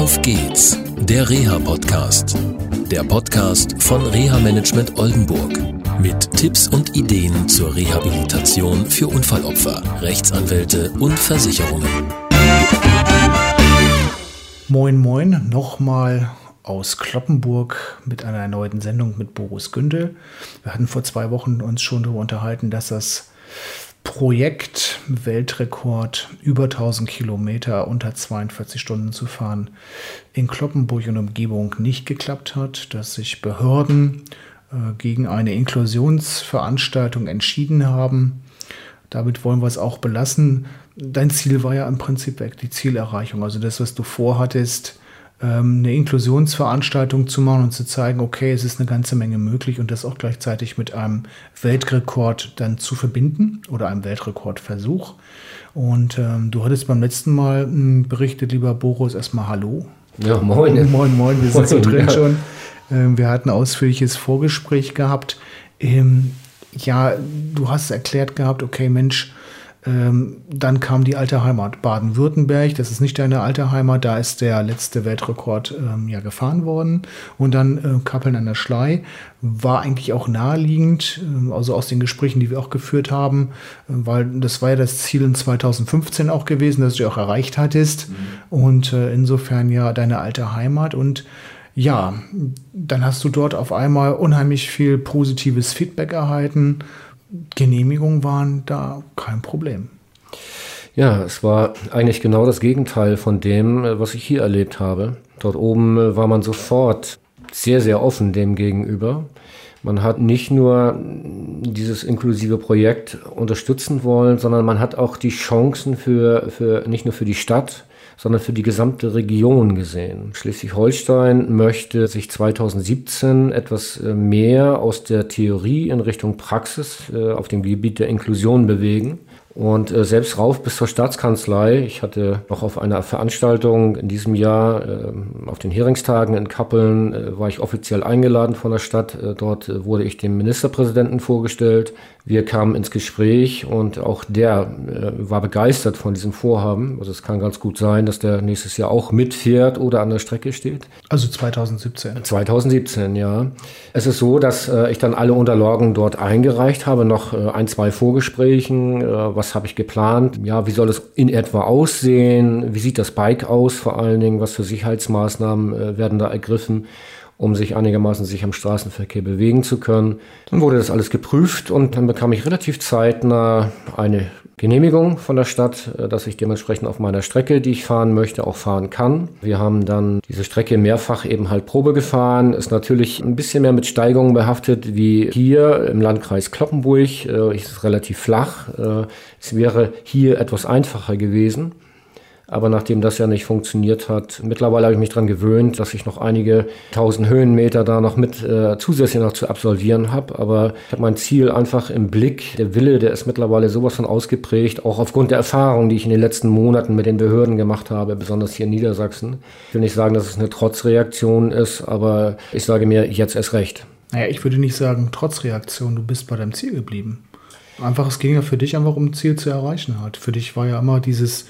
Auf geht's, der Reha-Podcast. Der Podcast von Reha-Management Oldenburg. Mit Tipps und Ideen zur Rehabilitation für Unfallopfer, Rechtsanwälte und Versicherungen. Moin, moin, nochmal aus Kloppenburg mit einer erneuten Sendung mit Boris Gündel. Wir hatten vor zwei Wochen uns schon darüber unterhalten, dass das Projekt Weltrekord über 1000 Kilometer unter 42 Stunden zu fahren in Kloppenburg und Umgebung nicht geklappt hat, dass sich Behörden äh, gegen eine Inklusionsveranstaltung entschieden haben. Damit wollen wir es auch belassen. Dein Ziel war ja im Prinzip weg, die Zielerreichung. Also das, was du vorhattest, eine Inklusionsveranstaltung zu machen und zu zeigen, okay, es ist eine ganze Menge möglich und das auch gleichzeitig mit einem Weltrekord dann zu verbinden oder einem Weltrekordversuch. Und ähm, du hattest beim letzten Mal hm, berichtet, lieber Boris, erstmal Hallo. Ja, moin. Moin, moin, wir sind moin, so drin ja. schon. Ähm, wir hatten ein ausführliches Vorgespräch gehabt. Ähm, ja, du hast erklärt gehabt, okay, Mensch, ähm, dann kam die alte Heimat Baden-Württemberg. Das ist nicht deine alte Heimat. Da ist der letzte Weltrekord ähm, ja gefahren worden. Und dann äh, Kappeln an der Schlei war eigentlich auch naheliegend, ähm, also aus den Gesprächen, die wir auch geführt haben, äh, weil das war ja das Ziel in 2015 auch gewesen, das du auch erreicht hattest. Und äh, insofern ja deine alte Heimat und ja, dann hast du dort auf einmal unheimlich viel positives Feedback erhalten. Genehmigungen waren da kein Problem. Ja, es war eigentlich genau das Gegenteil von dem, äh, was ich hier erlebt habe. Dort oben äh, war man sofort sehr, sehr offen dem gegenüber. Man hat nicht nur dieses inklusive Projekt unterstützen wollen, sondern man hat auch die Chancen für, für nicht nur für die Stadt, sondern für die gesamte Region gesehen. Schleswig-Holstein möchte sich 2017 etwas äh, mehr aus der Theorie in Richtung Praxis äh, auf dem Gebiet der Inklusion bewegen. Und äh, selbst rauf bis zur Staatskanzlei. Ich hatte noch auf einer Veranstaltung in diesem Jahr, äh, auf den Heringstagen in Kappeln, äh, war ich offiziell eingeladen von der Stadt. Äh, dort äh, wurde ich dem Ministerpräsidenten vorgestellt. Wir kamen ins Gespräch und auch der äh, war begeistert von diesem Vorhaben. Also es kann ganz gut sein, dass der nächstes Jahr auch mitfährt oder an der Strecke steht. Also 2017. 2017, ja. Es ist so, dass ich dann alle Unterlagen dort eingereicht habe, noch ein, zwei Vorgesprächen. Was habe ich geplant? Ja, wie soll es in etwa aussehen? Wie sieht das Bike aus vor allen Dingen? Was für Sicherheitsmaßnahmen äh, werden da ergriffen? Um sich einigermaßen sich am Straßenverkehr bewegen zu können. Dann wurde das alles geprüft und dann bekam ich relativ zeitnah eine Genehmigung von der Stadt, äh, dass ich dementsprechend auf meiner Strecke, die ich fahren möchte, auch fahren kann. Wir haben dann diese Strecke mehrfach eben halt Probe gefahren. Ist natürlich ein bisschen mehr mit Steigungen behaftet wie hier im Landkreis Kloppenburg. Äh, Ist relativ flach. Äh, Es wäre hier etwas einfacher gewesen. Aber nachdem das ja nicht funktioniert hat, mittlerweile habe ich mich daran gewöhnt, dass ich noch einige tausend Höhenmeter da noch mit äh, zusätzlich noch zu absolvieren habe. Aber ich habe mein Ziel einfach im Blick. Der Wille, der ist mittlerweile sowas von ausgeprägt, auch aufgrund der Erfahrung, die ich in den letzten Monaten mit den Behörden gemacht habe, besonders hier in Niedersachsen. Ich will nicht sagen, dass es eine Trotzreaktion ist, aber ich sage mir jetzt erst recht. Naja, ich würde nicht sagen, trotz Reaktion, du bist bei deinem Ziel geblieben. Einfach, es ging ja für dich einfach um ein Ziel zu erreichen halt. Für dich war ja immer dieses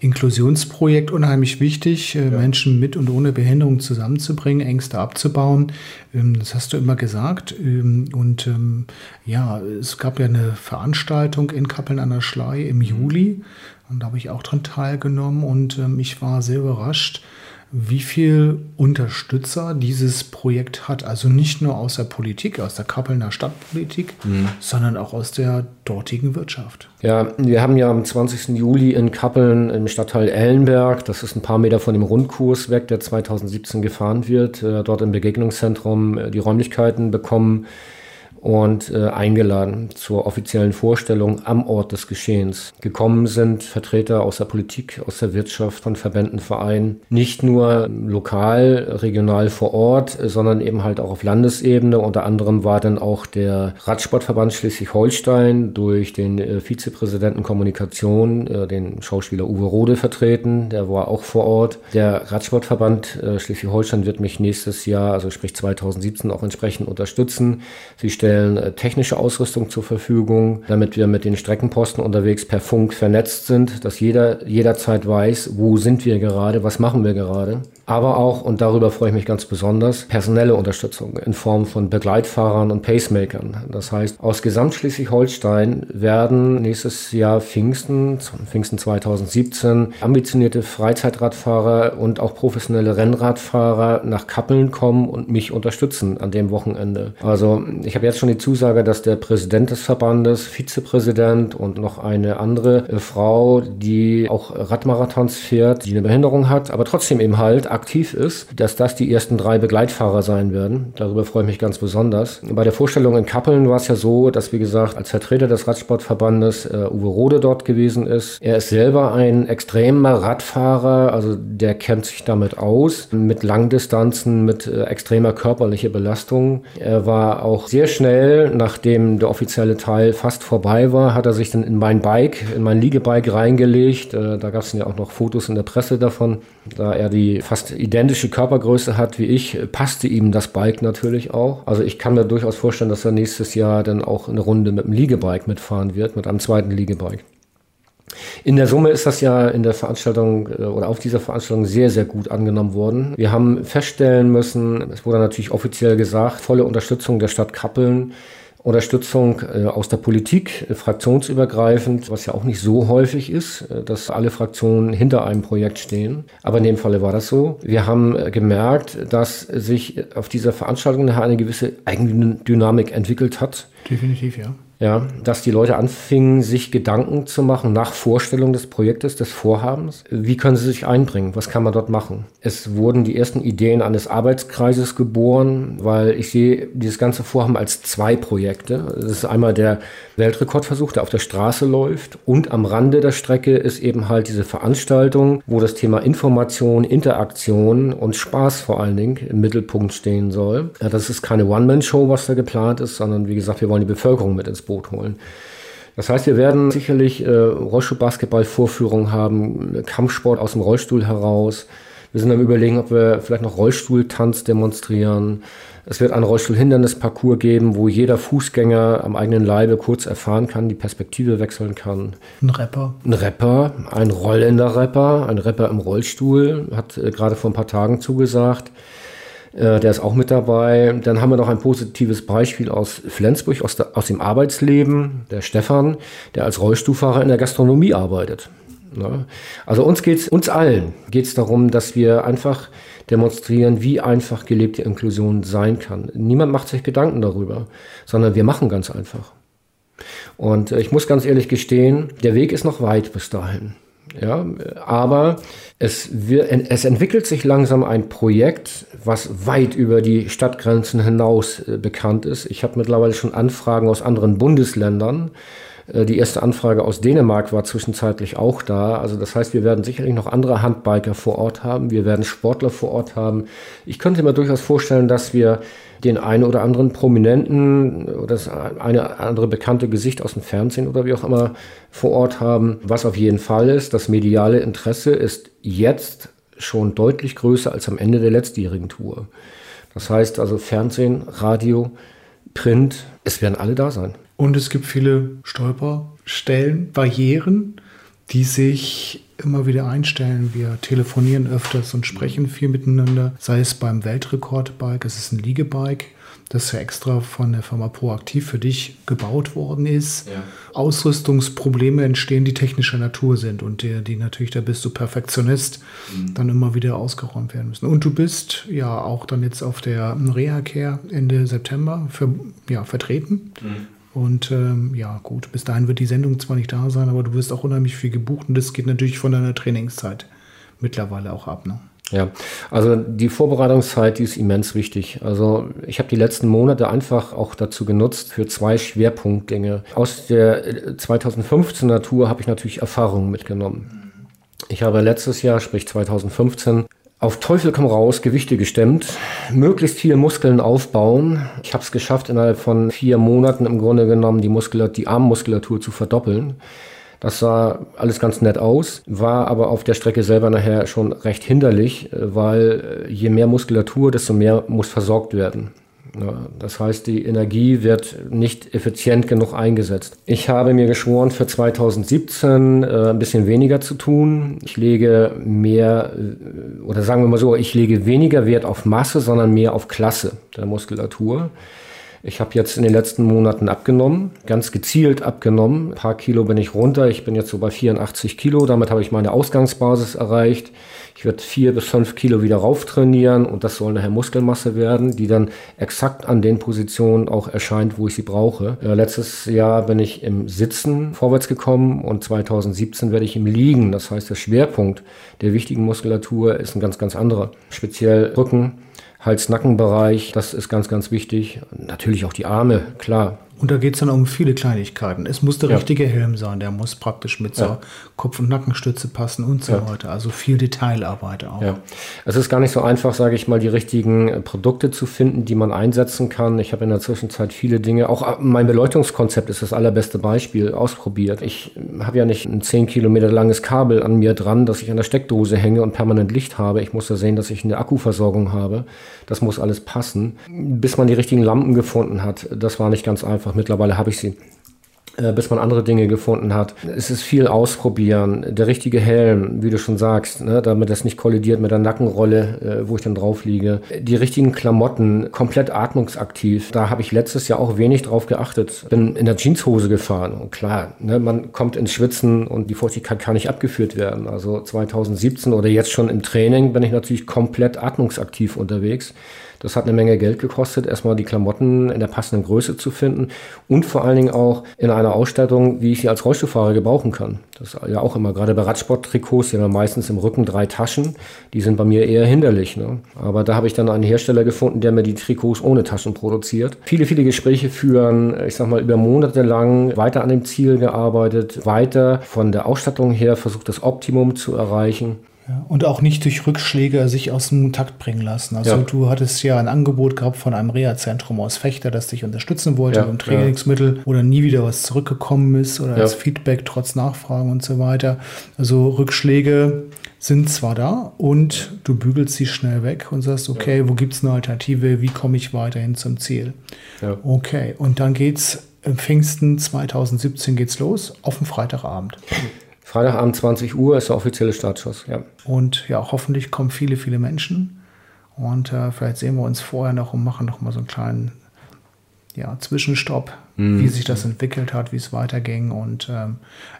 Inklusionsprojekt unheimlich wichtig, äh, Menschen mit und ohne Behinderung zusammenzubringen, Ängste abzubauen. Ähm, Das hast du immer gesagt. Ähm, Und ähm, ja, es gab ja eine Veranstaltung in Kappeln an der Schlei im Juli. Und da habe ich auch dran teilgenommen und ich war sehr überrascht, wie viel Unterstützer dieses Projekt hat. Also nicht nur aus der Politik, aus der Kappelner Stadtpolitik, sondern auch aus der dortigen Wirtschaft. Ja, wir haben ja am 20. Juli in Kappeln im Stadtteil Ellenberg, das ist ein paar Meter von dem Rundkurs weg, der 2017 gefahren wird, äh, dort im Begegnungszentrum äh, die Räumlichkeiten bekommen und äh, eingeladen zur offiziellen Vorstellung am Ort des Geschehens. Gekommen sind Vertreter aus der Politik, aus der Wirtschaft, von Verbänden, Vereinen, nicht nur lokal, regional vor Ort, sondern eben halt auch auf Landesebene. Unter anderem war dann auch der Radsportverband Schleswig-Holstein durch den äh, Vizepräsidenten Kommunikation, äh, den Schauspieler Uwe Rode vertreten, der war auch vor Ort. Der Radsportverband äh, Schleswig-Holstein wird mich nächstes Jahr, also sprich 2017, auch entsprechend unterstützen. Sie stellen stellen äh, technische Ausrüstung zur Verfügung, damit wir mit den Streckenposten unterwegs per Funk vernetzt sind, dass jeder jederzeit weiß, wo sind wir gerade, was machen wir gerade. Aber auch, und darüber freue ich mich ganz besonders, personelle Unterstützung in Form von Begleitfahrern und Pacemakern. Das heißt, aus Gesamtschleswig-Holstein werden nächstes Jahr Pfingsten, Pfingsten 2017, ambitionierte Freizeitradfahrer und auch professionelle Rennradfahrer nach Kappeln kommen und mich unterstützen an dem Wochenende. Also ich habe jetzt schon die Zusage, dass der Präsident des Verbandes, Vizepräsident und noch eine andere äh, Frau, die auch Radmarathons fährt, die eine Behinderung hat, aber trotzdem eben halt aktiv ist, dass das die ersten drei Begleitfahrer sein werden. Darüber freue ich mich ganz besonders. Bei der Vorstellung in Kappeln war es ja so, dass, wie gesagt, als Vertreter des Radsportverbandes äh, Uwe Rode dort gewesen ist. Er ist selber ein extremer Radfahrer, also der kennt sich damit aus, mit Langdistanzen, mit äh, extremer körperlicher Belastung. Er war auch sehr schnell, nachdem der offizielle Teil fast vorbei war, hat er sich dann in mein Bike, in mein Liegebike reingelegt. Äh, da gab es ja auch noch Fotos in der Presse davon, da er die fast identische Körpergröße hat wie ich, passte ihm das Bike natürlich auch. Also ich kann mir durchaus vorstellen, dass er nächstes Jahr dann auch eine Runde mit dem Liegebike mitfahren wird, mit einem zweiten Liegebike. In der Summe ist das ja in der Veranstaltung äh, oder auf dieser Veranstaltung sehr, sehr gut angenommen worden. Wir haben feststellen müssen, es wurde natürlich offiziell gesagt, volle Unterstützung der Stadt Kappeln Unterstützung äh, aus der Politik, äh, fraktionsübergreifend, was ja auch nicht so häufig ist, äh, dass alle Fraktionen hinter einem Projekt stehen. Aber in dem Falle war das so. Wir haben gemerkt, dass sich auf dieser Veranstaltung nachher eine gewisse Eigendynamik entwickelt hat. Definitiv, ja ja, dass die Leute anfingen, sich Gedanken zu machen nach Vorstellung des Projektes, des Vorhabens. Wie können sie sich einbringen? Was kann man dort machen? Es wurden die ersten Ideen eines Arbeitskreises geboren, weil ich sehe dieses ganze Vorhaben als zwei Projekte. Das ist einmal der Weltrekordversuch, der auf der Straße läuft und am Rande der Strecke ist eben halt diese Veranstaltung, wo das Thema Information, Interaktion und Spaß vor allen Dingen im Mittelpunkt stehen soll. Ja, das ist keine One-Man-Show, was da geplant ist, sondern wie gesagt, wir wollen die Bevölkerung mit ins Boot holen. Das heißt, wir werden sicherlich äh, Rollstuhl-Basketball-Vorführungen haben, Kampfsport aus dem Rollstuhl heraus. Wir sind am überlegen, ob wir vielleicht noch Rollstuhltanz demonstrieren. Es wird einen Rollstuhlhindernisparcours geben, wo jeder Fußgänger am eigenen Leibe kurz erfahren kann, die Perspektive wechseln kann. Ein Rapper. Ein Rapper, ein rollender Rapper, ein Rapper im Rollstuhl, hat äh, gerade vor ein paar Tagen zugesagt. Äh, der ist auch mit dabei. Dann haben wir noch ein positives Beispiel aus Flensburg, aus, der, aus dem Arbeitsleben, der Stefan, der als Rollstuhlfahrer in der Gastronomie arbeitet. Ne? Also uns geht's, uns allen geht es darum, dass wir einfach demonstrieren, wie einfach gelebte Inklusion sein kann. Niemand macht sich Gedanken darüber, sondern wir machen ganz einfach. Und äh, ich muss ganz ehrlich gestehen, der Weg ist noch weit bis dahin. Ja, aber es, wird, es entwickelt sich langsam ein Projekt, was weit über die Stadtgrenzen hinaus äh, bekannt ist. Ich habe mittlerweile schon Anfragen aus anderen Bundesländern. Äh, die erste Anfrage aus Dänemark war zwischenzeitlich auch da. Also das heißt, wir werden sicherlich noch andere Handbiker vor Ort haben. Wir werden Sportler vor Ort haben. Ich könnte mir durchaus vorstellen, dass wir den einen oder anderen Prominenten oder das eine andere bekannte Gesicht aus dem Fernsehen oder wie auch immer vor Ort haben. Was auf jeden Fall ist, das mediale Interesse ist jetzt schon deutlich größer als am Ende der letztjährigen Tour. Das heißt also Fernsehen, Radio, Print, es werden alle da sein. Und es gibt viele Stolperstellen, Barrieren, die sich immer wieder einstellen. Wir telefonieren öfters und sprechen viel miteinander, sei es beim Weltrekordbike, es ist ein Liegebike, das ja extra von der Firma Proaktiv für dich gebaut worden ist. Ja. Ausrüstungsprobleme entstehen, die technischer Natur sind und die, die natürlich, da bist du Perfektionist, mhm. dann immer wieder ausgeräumt werden müssen. Und du bist ja auch dann jetzt auf der Reha-Care Ende September für, ja, vertreten. Mhm. Und ähm, ja, gut, bis dahin wird die Sendung zwar nicht da sein, aber du wirst auch unheimlich viel gebucht und das geht natürlich von deiner Trainingszeit mittlerweile auch ab. Ne? Ja, also die Vorbereitungszeit, die ist immens wichtig. Also ich habe die letzten Monate einfach auch dazu genutzt für zwei Schwerpunktgänge. Aus der 2015er Tour habe ich natürlich Erfahrungen mitgenommen. Ich habe letztes Jahr, sprich 2015, auf Teufel komm raus, Gewichte gestemmt, möglichst viele Muskeln aufbauen. Ich habe es geschafft, innerhalb von vier Monaten im Grunde genommen die, Muskulatur, die Armmuskulatur zu verdoppeln. Das sah alles ganz nett aus, war aber auf der Strecke selber nachher schon recht hinderlich, weil je mehr Muskulatur, desto mehr muss versorgt werden. Das heißt, die Energie wird nicht effizient genug eingesetzt. Ich habe mir geschworen, für 2017 äh, ein bisschen weniger zu tun. Ich lege mehr, äh, oder sagen wir mal so, ich lege weniger Wert auf Masse, sondern mehr auf Klasse der Muskulatur. Ich habe jetzt in den letzten Monaten abgenommen, ganz gezielt abgenommen. Ein paar Kilo bin ich runter. Ich bin jetzt so bei 84 Kilo. Damit habe ich meine Ausgangsbasis erreicht. Ich werde vier bis fünf Kilo wieder rauf trainieren und das soll nachher Muskelmasse werden, die dann exakt an den Positionen auch erscheint, wo ich sie brauche. Äh, letztes Jahr bin ich im Sitzen vorwärts gekommen und 2017 werde ich im Liegen. Das heißt, der Schwerpunkt der wichtigen Muskulatur ist ein ganz, ganz anderer. Speziell Rücken, Hals-Nacken-Bereich, das ist ganz, ganz wichtig. Natürlich auch die Arme, klar. Und da geht es dann um viele Kleinigkeiten. Es muss der ja. richtige Helm sein, der muss praktisch mit ja. Kopf- und Nackenstütze passen und so ja. weiter. Also viel Detailarbeit auch. Ja. Es ist gar nicht so einfach, sage ich mal, die richtigen äh, Produkte zu finden, die man einsetzen kann. Ich habe in der Zwischenzeit viele Dinge, auch äh, mein Beleuchtungskonzept ist das allerbeste Beispiel, ausprobiert. Ich äh, habe ja nicht ein 10 Kilometer langes Kabel an mir dran, dass ich an der Steckdose hänge und permanent Licht habe. Ich muss da sehen, dass ich eine Akkuversorgung habe. Das muss alles passen. Bis man die richtigen Lampen gefunden hat, das war nicht ganz einfach einfach. Mittlerweile habe ich sie bis man andere Dinge gefunden hat. Es ist viel ausprobieren, der richtige Helm, wie du schon sagst, ne, damit das nicht kollidiert mit der Nackenrolle, äh, wo ich dann drauf liege. Die richtigen Klamotten, komplett atmungsaktiv. Da habe ich letztes Jahr auch wenig drauf geachtet. Bin in der Jeanshose gefahren und klar, ne, man kommt ins Schwitzen und die Feuchtigkeit kann nicht abgeführt werden. Also 2017 oder jetzt schon im Training bin ich natürlich komplett atmungsaktiv unterwegs. Das hat eine Menge Geld gekostet, erstmal die Klamotten in der passenden Größe zu finden und vor allen Dingen auch in einer Ausstattung, wie ich sie als Rollstuhlfahrer gebrauchen kann. Das ist ja auch immer, gerade bei Radsporttrikots, die haben meistens im Rücken drei Taschen. Die sind bei mir eher hinderlich. Ne? Aber da habe ich dann einen Hersteller gefunden, der mir die Trikots ohne Taschen produziert. Viele, viele Gespräche führen, ich sag mal, über Monate lang weiter an dem Ziel gearbeitet, weiter von der Ausstattung her versucht, das Optimum zu erreichen. Ja, und auch nicht durch Rückschläge sich aus dem Takt bringen lassen. Also ja. du hattest ja ein Angebot gehabt von einem Reha-Zentrum aus Fechter, das dich unterstützen wollte ja, mit einem Trainingsmittel, dann nie wieder was zurückgekommen ist oder als Feedback trotz Nachfragen und so weiter. Also Rückschläge sind zwar da und du bügelst sie schnell weg und sagst, okay, wo gibt es eine Alternative, wie komme ich weiterhin zum Ziel? Okay, und dann geht's im Pfingsten 2017 geht's los, auf den Freitagabend. Freitagabend 20 Uhr ist der offizielle Startschuss, ja. Und ja, hoffentlich kommen viele, viele Menschen. Und äh, vielleicht sehen wir uns vorher noch und machen noch mal so einen kleinen ja, Zwischenstopp, mhm. wie sich das entwickelt hat, wie es weiterging. Und ähm,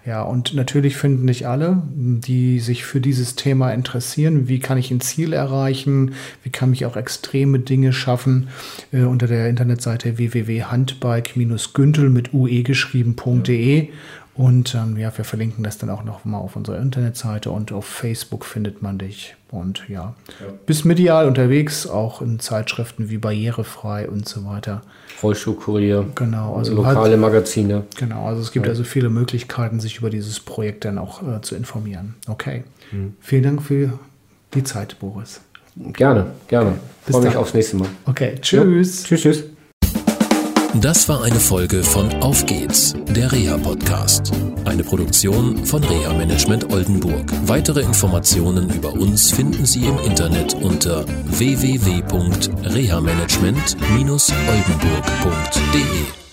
ja, und natürlich finden nicht alle, die sich für dieses Thema interessieren, wie kann ich ein Ziel erreichen, wie kann ich auch extreme Dinge schaffen, äh, unter der Internetseite www.handbike-gündel mit ue geschrieben.de. Und ähm, ja, wir verlinken das dann auch noch mal auf unserer Internetseite und auf Facebook findet man dich. Und ja, ja. bist medial unterwegs, auch in Zeitschriften wie Barrierefrei und so weiter. Rollstuhlkurier. Genau, also lokale halt, Magazine. Genau, also es gibt ja. also viele Möglichkeiten, sich über dieses Projekt dann auch äh, zu informieren. Okay. Mhm. Vielen Dank für die Zeit, Boris. Gerne, gerne. Okay. Freue mich aufs nächste Mal. Okay, tschüss. Ja. Tschüss, tschüss. Das war eine Folge von Auf geht's, der Reha-Podcast. Eine Produktion von Reha Management Oldenburg. Weitere Informationen über uns finden Sie im Internet unter www.rehamanagement-oldenburg.de.